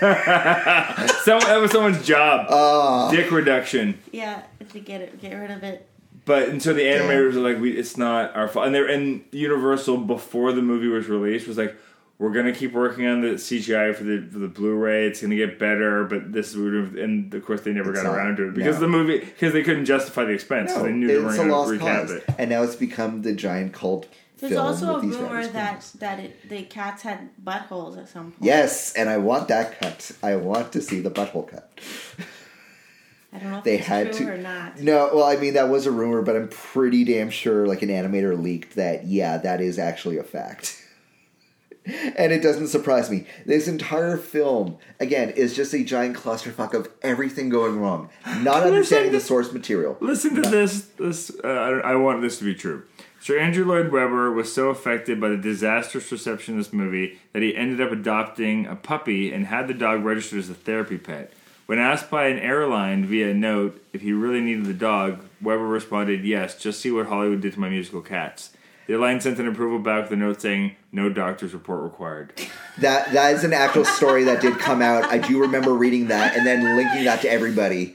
[LAUGHS] Someone, that was someone's job. Ah. Dick reduction. Yeah, to get it, get rid of it. But and so the animators are like, we it's not our fault. And they're and Universal before the movie was released was like, we're gonna keep working on the CGI for the for the Blu-ray. It's gonna get better, but this is and of course they never It's got not. around to it because No. the movie because they couldn't justify the expense. so No, they knew they it's weren't a gonna lost recap cause, it. and now it's become the giant cult. There's film also a with these rumor writers' that rooms. that it, the cats had buttholes at some point. Yes, and I want that cut. I want to see the butthole cut. [LAUGHS] I don't know if They had true to- or not. No, well, I mean that was a rumor, but I'm pretty damn sure, like an animator leaked that. Yeah, that is actually a fact, [LAUGHS] and it doesn't surprise me. This entire film, again, is just a giant clusterfuck of everything going wrong, not understanding the source material. Listen to this. This uh, I, I want this to be true. Sir Andrew Lloyd Webber was so affected by the disastrous reception of this movie that he ended up adopting a puppy and had the dog registered as a therapy pet. When asked by an airline via a note if he really needed the dog, Webber responded, "Yes, just see what Hollywood did to my musical cats." The airline sent an approval back with a note saying, "No doctor's report required." That that is an actual story that did come out. I do remember reading that and then linking that to everybody.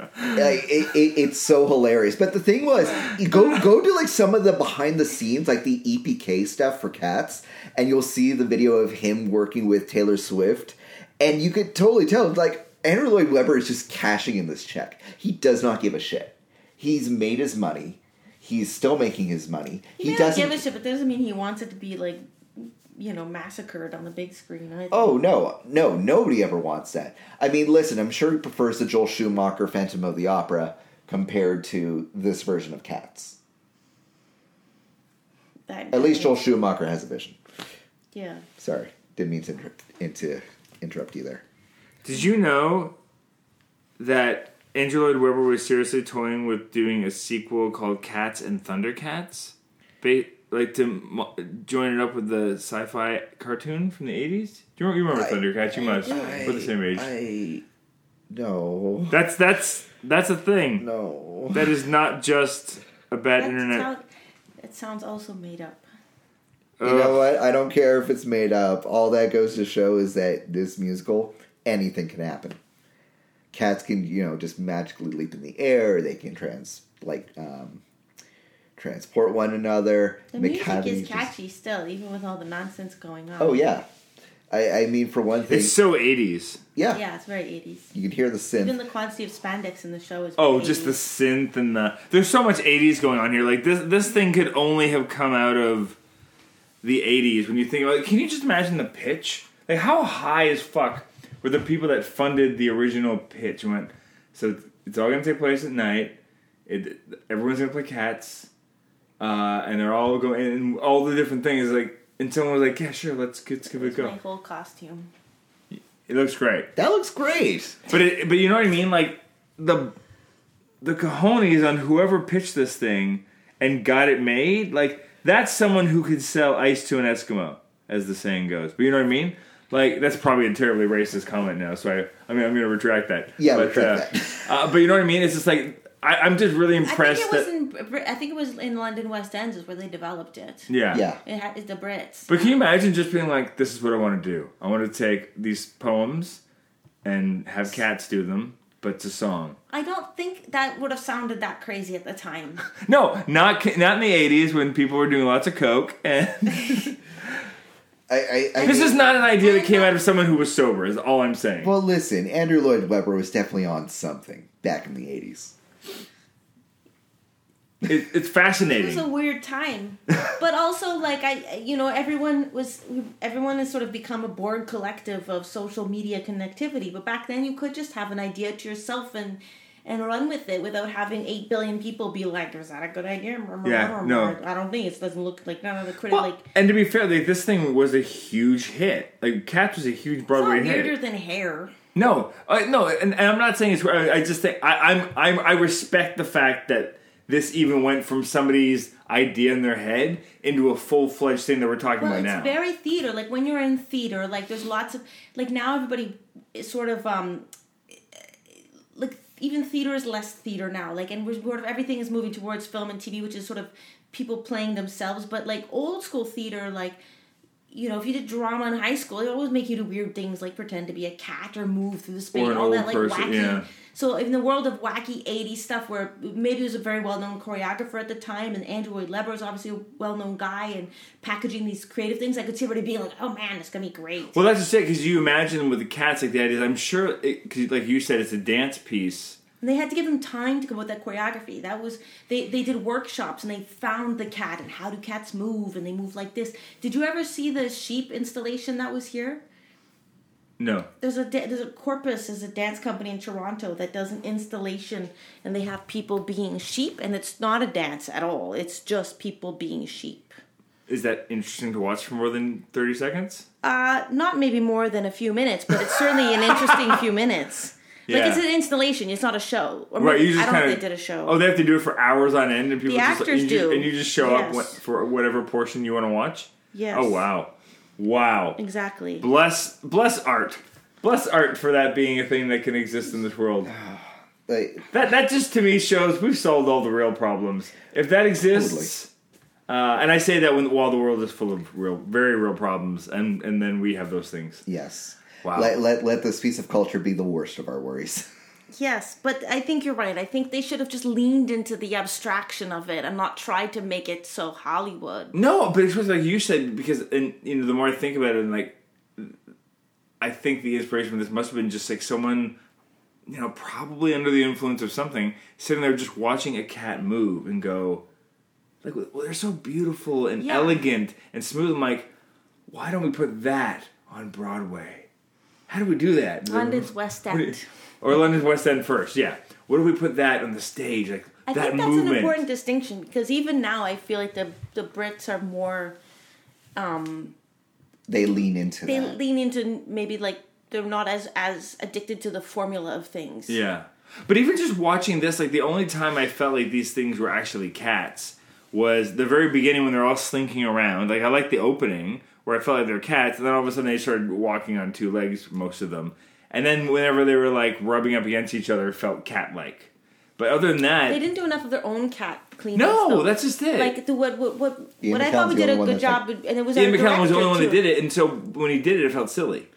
Like, it, it, it's so hilarious. But the thing was, go go to like some of the behind the scenes, like the EPK stuff for cats, and you'll see the video of him working with Taylor Swift, and you could totally tell like Andrew Lloyd Webber is just cashing in this check. He does not give a shit. He's made his money. He's still making his money. He, He, doesn't give a shit, but that doesn't mean he wants it to be like, you know, massacred on the big screen. either. Oh no, no, nobody ever wants that. I mean, listen, I'm sure he prefers the Joel Schumacher Phantom of the Opera compared to this version of Cats. That- At least Joel Schumacher has a vision. Yeah. Sorry, didn't mean to interrupt, into, interrupt you there. Did you know that Andrew Lloyd Webber was seriously toying with doing a sequel called Cats and Thundercats? Ba- like to mo- join it up with the sci-fi cartoon from the eighties. Do you remember, you remember I- Thundercats? You must. We're the same age. I no, that's that's that's a thing. no. That is not just a bad That internet. sound- it sounds also made up. You know what? I don't care if it's made up. All that goes to show is that this musical, anything can happen. Cats can, you know, just magically leap in the air. They can trans like um, transport one another. The music Macavity is just- catchy still, even with all the nonsense going on. Oh yeah, I, I mean for one thing, it's so eighties. yeah, Yeah, it's very 80s. you can hear the synth. Even the quantity of spandex in the show is. Oh, very just the synth and the. There's so much '80s going on here. Like this, this thing could only have come out of the '80s. When you think about it, can you just imagine the pitch? Like how high as fuck were the people that funded the original pitch? And went, so it's all gonna take place at night. It, everyone's gonna play cats, uh, and they're all going and all the different things. Like, and someone was like, "Yeah, sure, let's let's give it a It's my whole costume. It looks great. that looks great. But it, but you know what I mean? Like the the cojones on whoever pitched this thing and got it made. Like that's someone who could sell ice to an Eskimo, as the saying goes. But you know what I mean? Like that's probably a terribly racist comment now. So I, I mean, I'm going to retract that. Yeah, but, retract uh, that. uh, but you know what I mean? It's just like I, I'm just really I think impressed it was that. in. I think it was in London West End is where they developed it. yeah. Yeah, It had it's the Brits. But can you imagine just being like, "This is what I want to do. I want to take these poems and have cats do them, but it's a song." I don't think that would have sounded that crazy at the time. [LAUGHS] No, not not in the '80s when people were doing lots of coke. And [LAUGHS] I, I, I this mean- is not an idea that came out of someone who was sober. Is all I'm saying. Well, listen, Andrew Lloyd Webber was definitely on something back in the '80s. It, it's fascinating. It was a weird time, but also like I, you know, everyone was everyone has sort of become a bored collective of social media connectivity. But back then, you could just have an idea to yourself and and run with it without having eight billion people be like, "Is that a good idea?" Yeah, no. I don't think it doesn't look like none of the critics Well, like. and to be fair, like, this thing was a huge hit. Like Cats was a huge It's not Broadway weirder hit. than hair. No, uh, no, and, and I'm not saying it's. I, I just think I, I'm, I'm I respect the fact that this even went from somebody's idea in their head into a full fledged thing that we're talking Well, about now. it's very theater. Like when you're in theater, like there's lots of like now everybody is sort of um like even theater is less theater now. Like and we're sort of everything is moving towards film and TV, which is sort of people playing themselves. But like old school theater, like you know, if you did drama in high school, it always make you do weird things like pretend to be a cat or move through the space, all that like person, wacky. yeah. So in the world of wacky '80s stuff, where maybe he was a very well-known choreographer at the time, and Andrew Lloyd Webber was obviously a well-known guy, and packaging these creative things, I could see everybody being like, "Oh man, it's gonna be great." Well, that's just it because you imagine with the cats like the idea. I'm sure, because like you said, it's a dance piece. And they had to give them time to come up with that choreography. That was they they did workshops and they found the cat and how do cats move and they move like this. Did you ever see the sheep installation that was here? No, There's a there's a Corpus is a dance company in Toronto that does an installation and they have people being sheep and it's not a dance at all. It's just people being sheep. is that interesting to watch for more than thirty seconds? Uh, not maybe more than a few minutes, but it's certainly an interesting [LAUGHS] few minutes. Yeah. Like it's an installation. It's not a show. Or Right, maybe- you just I don't know kind if of they did a show. Oh, they have to do it for hours on end, and people The just actors and you, do. and you just show up Yes. what, for whatever portion you want to watch. Yes. Oh wow, wow. exactly. Bless bless art. Bless art for that being a thing that can exist in this world. [SIGHS] Like, That that just to me shows we've solved all the real problems. If that exists, uh, and I say that when while the world is full of real, very real problems, and and then we have those things. yes. Wow. Let, let let this piece of culture be the worst of our worries. [LAUGHS] Yes, but I think you're right. I think they should have just leaned into the abstraction of it and not tried to make it so Hollywood. No, but it's like you said because, and you know, the more I think about it, and like, I think the inspiration for this must have been just like someone, you know, probably under the influence of something, sitting there just watching a cat move and go, like, well, they're so beautiful and Yeah. elegant and smooth. I'm like, why don't we put that on Broadway? How do we do that? London's West End. Or London's West End first, yeah. What do we put that on the stage? Like I that think that's movement. an important distinction because even now I feel like the the Brits are more um, They lean into they that. lean into maybe like they're not as as addicted to the formula of things. Yeah. But even just watching this, like the only time I felt like these things were actually cats was the very beginning when they're all slinking around. Like I like the opening where I felt like they're cats, and then all of a sudden they started walking on two legs, most of them. And then whenever they were like rubbing up against each other, it felt cat like. But other than that, They didn't do enough of their own cat cleanups. no, though. that's just it. like the what what what, Ian what I thought we did a good job, like- and it was Ian our McKellen was the only one director, that did it, and so when he did it, it felt silly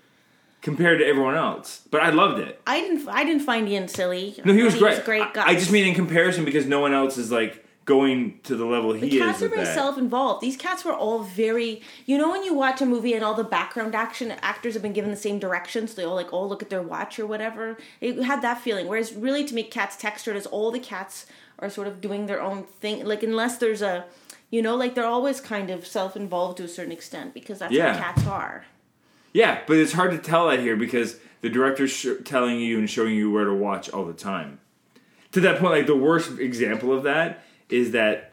compared to everyone else. But I loved it. I didn't I didn't find Ian silly. No, he was thought great. He was great guy. I, I just mean in comparison because no one else is like going to the level he The cats is. are with very self-involved. These cats were all very, you know, when you watch a movie and all the background action actors have been given the same directions, they all like, oh, look at their watch or whatever. It had that feeling. Whereas, really, to make cats textured, is all the cats are sort of doing their own thing. Like, unless there's a, you know, like they're always kind of self-involved to a certain extent because that's Yeah. how cats are. Yeah, but it's hard to tell that here because the director's sh- telling you and showing you where to watch all the time. To that point, like the worst example of that is that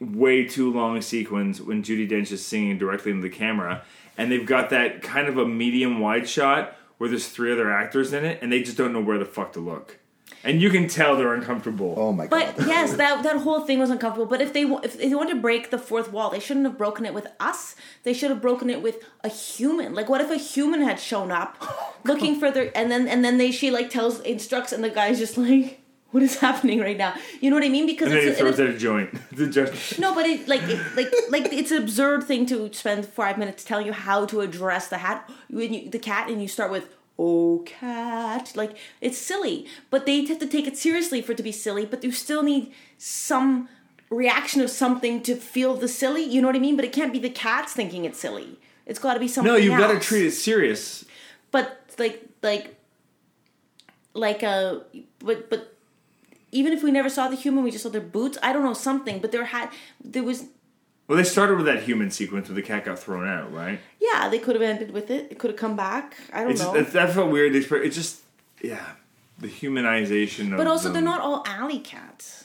way too long sequence when Judi Dench is singing directly into the camera, and they've got that kind of a medium wide shot where there's three other actors in it, and they just don't know where the fuck to look, and you can tell they're uncomfortable. oh my god. But yes, [LAUGHS] that that whole thing was uncomfortable. But if they wa- if they wanted to break the fourth wall, they shouldn't have broken it with us. They should have broken it with a human. Like, what if a human had shown up, [LAUGHS] looking for their and then and then they she like tells instructs and the guy's just like, what is [LAUGHS] happening right now? You know what I mean? Because and then he it's, throws it's out a joint. [LAUGHS] no, but it like it, like like it's an absurd thing to spend five minutes telling you how to address the hat when you, the cat, and you start with "Oh cat," like it's silly. But they have to take it seriously for it to be silly. But you still need some reaction of something to feel the silly. You know what I mean? But it can't be the cats thinking it's silly. It's got to be something. no, you've got to treat it serious. But like like like a but but even if we never saw the human, we just saw their boots. I don't know something, but there had there was Well, they started with that human sequence where the cat got thrown out, right? yeah they could have ended with it. It could have come back. I don't It's know. that, that felt weird. It's just yeah, the humanization of. but also, them. they're not all alley cats.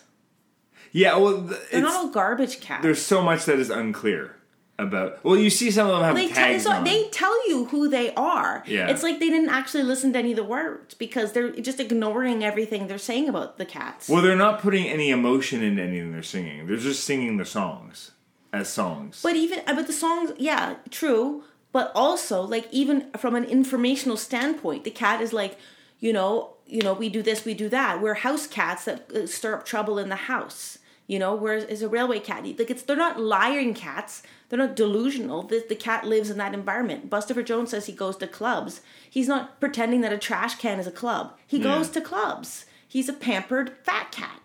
Yeah, well, th- They're it's, not all garbage cats. there's so much that is unclear about. Well, you see some of them have they tell, tags so on. they tell you who they are. Yeah. It's like they didn't actually listen to any of the words because they're just ignoring everything they're saying about the cats. well, they're not putting any emotion into anything they're singing. They're just singing the songs as songs. But even uh, but the songs, yeah, true. But also, like even from an informational standpoint, the cat is like, you know, you know, we do this, we do that. We're house cats that uh, stir up trouble in the house. You know, whereas is a railway cat, like it's they're not lying cats. They're not delusional. The, the cat lives in that environment. Bustopher Jones says he goes to clubs. He's not pretending that a trash can is a club. He Yeah. goes to clubs. He's a pampered fat cat.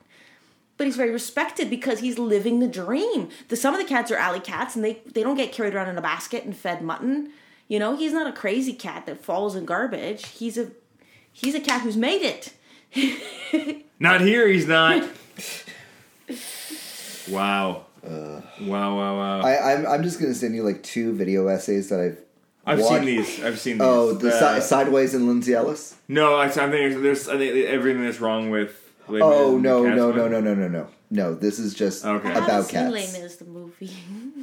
But he's very respected because he's living the dream. The, some of the cats are alley cats and they, they don't get carried around in a basket and fed mutton. You know, he's not a crazy cat that falls in garbage. He's a he's a cat who's made it. [LAUGHS] Not here, he's not. [LAUGHS] wow. wow, wow, wow. I, I'm I'm just gonna send you like two video essays that I've. I've watched. seen these. I've seen these. Oh, the Uh, si- sideways and Lindsay Ellis. No, I, I think there's, there's I think everything that's wrong with. Les Oh no no no no no no no no! This is just Okay. I I haven't about seen cats. Les Mis, the movie. [LAUGHS]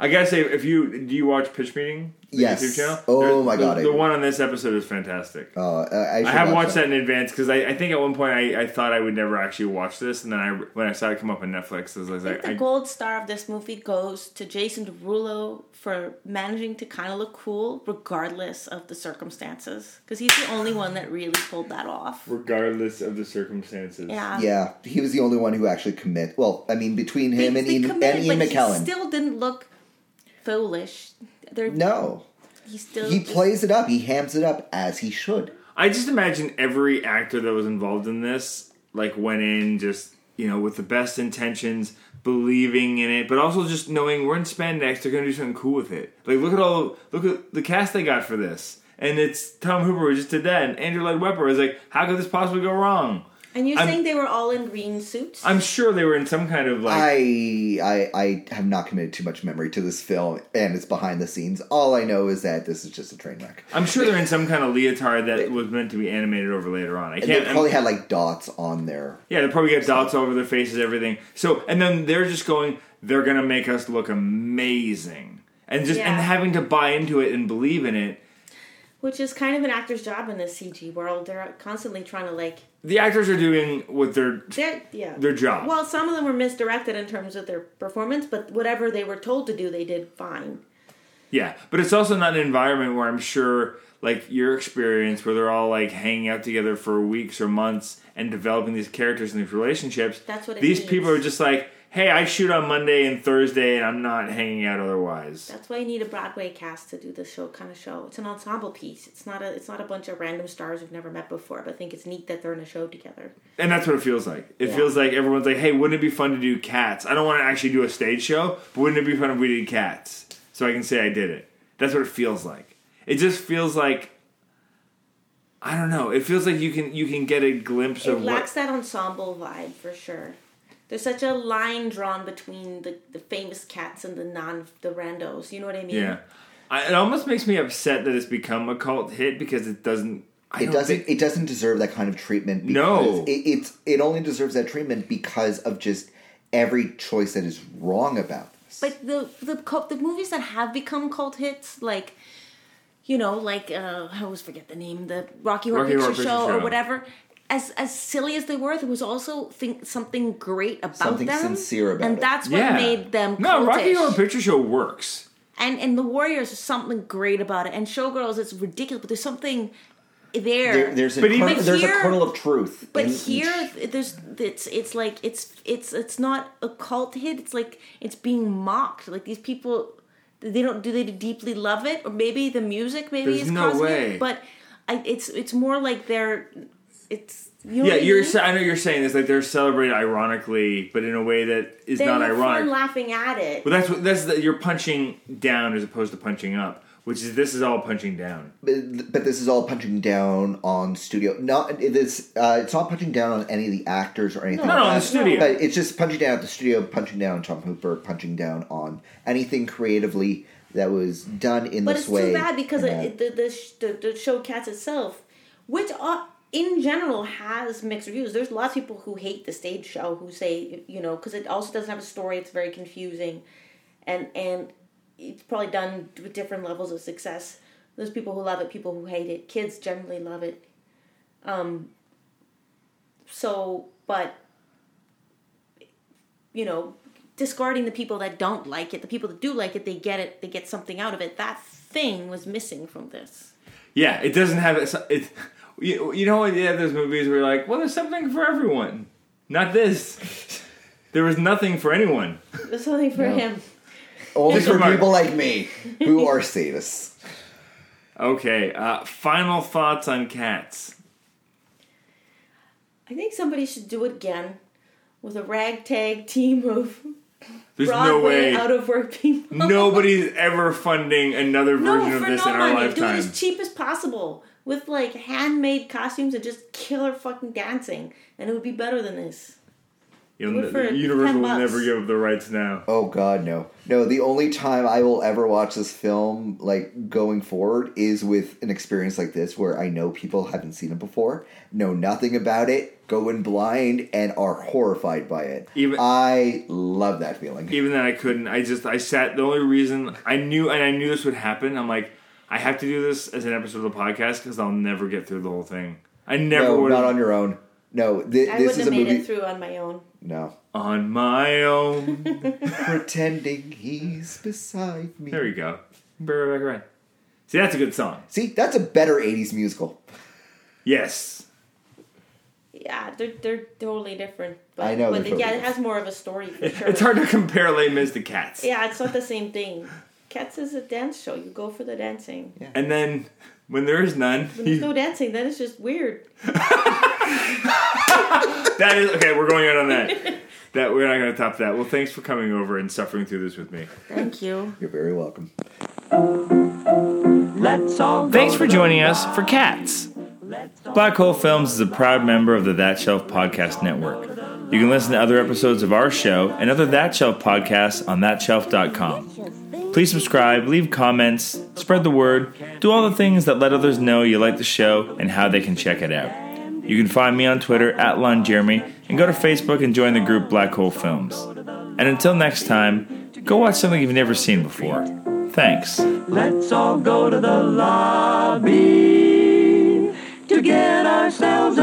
I gotta say, if you do you watch Pitch Meeting? The Yes. YouTube channel. Oh There- my God, I The, one on this episode is fantastic. Uh, I, I have watch watched that in advance because I, I think at one point I, I thought I would never actually watch this, and then I when I saw it come up on Netflix, I was I like, think the I, gold star of this movie goes to Jason Derulo for managing to kind of look cool regardless of the circumstances. Because he's the only one that really pulled that off. regardless of the circumstances. Yeah. Yeah, he was the only one who actually commit. Well, I mean, between him They- and they Ian, and Ian but he McKellen. still didn't look foolish. They're, no, he still he just- plays it up. He hams it up as he should. I just imagine every actor that was involved in this like went in just you know with the best intentions, believing in it, but also just knowing we're in spandex, they're gonna do something cool with it. Like look at all look at the cast they got for this, and it's Tom Hooper who just did that, and Andrew Lloyd Webber was like, how could this possibly go wrong? And you're I'm- saying they were all in green suits? I'm sure they were in some kind of like I, I I have not committed too much memory to this film, and it's behind the scenes. All I know is that this is just a train wreck. I'm sure they're in some kind of leotard that was meant to be animated over later on. I And they can't. probably had like dots on there. Yeah, they probably get dots all over their faces, everything. So, and then they're just going, they're gonna make us look amazing, and just and having to buy into it and believe in it. Which is kind of an actor's job in this CG world. They're constantly trying to like The actors are doing what they're They're, yeah. Their job. Well, some of them were misdirected in terms of their performance, but whatever they were told to do, they did fine. yeah, but it's also not an environment where I'm sure like your experience where they're all like hanging out together for weeks or months and developing these characters and these relationships. That's what it these needs. people are just like, hey, I shoot on Monday and Thursday, and I'm not hanging out otherwise. That's why you need a Broadway cast to do this show kind of show. It's an ensemble piece. It's not a it's not a bunch of random stars we've never met before. But I think it's neat that they're in a show together. And that's what it feels like. It Yeah. feels like everyone's like, hey, wouldn't it be fun to do cats? I don't want to actually do a stage show, but wouldn't it be fun if we did cats? So I can say I did it. That's what it feels like. It just feels like I don't know. It feels like you can you can get a glimpse It of lacks what that ensemble vibe for sure. There's such a line drawn between the, the famous cats and the non the randos. You know what I mean? Yeah. I, it almost makes me upset that it's become a cult hit because it doesn't I It doesn't. think- it doesn't deserve that kind of treatment. Because No. it, it's it only deserves that treatment because of just every choice that is wrong about this. But the the cult, the movies that have become cult hits, like you know, like uh, I always forget the name, the Rocky Horror, Rocky Picture, Horror Picture Show, Show. or whatever. As as silly as they were, there was also think something great about Something them, sincere about and it. that's what yeah. made them No, Rocky. Horror Picture Show works. And and the Warriors is something great about it, and Showgirls it's ridiculous, but there's something there. there, there's a But even kernel, there's here- a kernel of truth. But in here, each- there's it's it's like it's it's it's not a cult hit. It's like it's being mocked. Like these people, they don't do they deeply love it, or maybe the music maybe There's is no causing way. it. But I, it's it's more like they're it's you know Yeah, you're. mean? I know you're saying this like they're celebrated ironically, but in a way that is They not have ironic. fun laughing at it. But that's what that's the, you're punching down as opposed to punching up, which is this is all punching down. but, but this is all punching down on studio. Not it is. Uh, it's not punching down on any of the actors or anything. No, like no, on the studio. But it's just punching down at the studio, punching down on Tom Hooper, punching down on anything creatively that was done in But this it's way. too bad because and it, the, the, sh- the the show Cats itself, which uh, in general has mixed reviews. There's lots of people who hate the stage show who say you know because it also doesn't have a story. It's very confusing, and and it's probably done with different levels of success. There's people who love it, people who hate it. Kids generally love it. Um. So, but you know, discarding the people that don't like it, the people that do like it, they get it, they get something out of it. That thing was missing from this. Yeah, it doesn't have it. It you, you know what? Yeah, there's movies where you're like, well, there's something for everyone. Not this. There was nothing for anyone. There's something for No. him. Only Just for remark- people like me who are sadists. Okay, uh, final thoughts on cats. I think somebody should do it again with a ragtag team of [LAUGHS] There's no Broadway way. out of work people. Nobody's ever funding another no, version of for this no in our money. Do it lifetime. as cheap as possible with like handmade costumes and just killer fucking dancing, and it would be better than this. You'll do ne- Universal will never give up the rights now. Oh God, no, no. The only time I will ever watch this film, like going forward, is with an experience like this where I know people haven't seen it before, know nothing about it, go in blind, and are horrified by it. Even- I love that feeling. Even then, I couldn't. I just I sat. The only reason I knew and I knew this would happen. I'm like, I have to do this as an episode of the podcast because I'll never get through the whole thing. I never no, would not on your own. No, thi- I this wouldn't is have a made movie. it through on my own. No, on my own. [LAUGHS] pretending he's beside me. there you go. Bring it back around. See, that's a good song. See, that's a better '80s musical. Yes. Yeah, they're they're totally different. But, I know but they're totally yeah, it has more of a story for [LAUGHS] sure. It's hard to compare Les Mis to Cats. Yeah, it's not the same thing. Cats is a dance show. You go for the dancing. And then when there is none, When there's you- no dancing, then it's just weird. [LAUGHS] that is okay. We're going out on that. That we're not going to top that. Well, thanks for coming over and suffering through this with me. Thank you. You're very welcome. Let's all Thanks for joining us for Cats. Let's Black Hole Films is a proud member of the That Shelf Podcast Network. You can listen to other episodes of our show and other That Shelf podcasts on thatshelf.com. Please subscribe, leave comments, spread the word, do all the things that let others know you like the show and how they can check it out. You can find me on Twitter at Lon Jeremy and go to Facebook and join the group Black Hole Films. And until next time, go watch something you've never seen before. Thanks. Let's all go to the lobby to get ourselves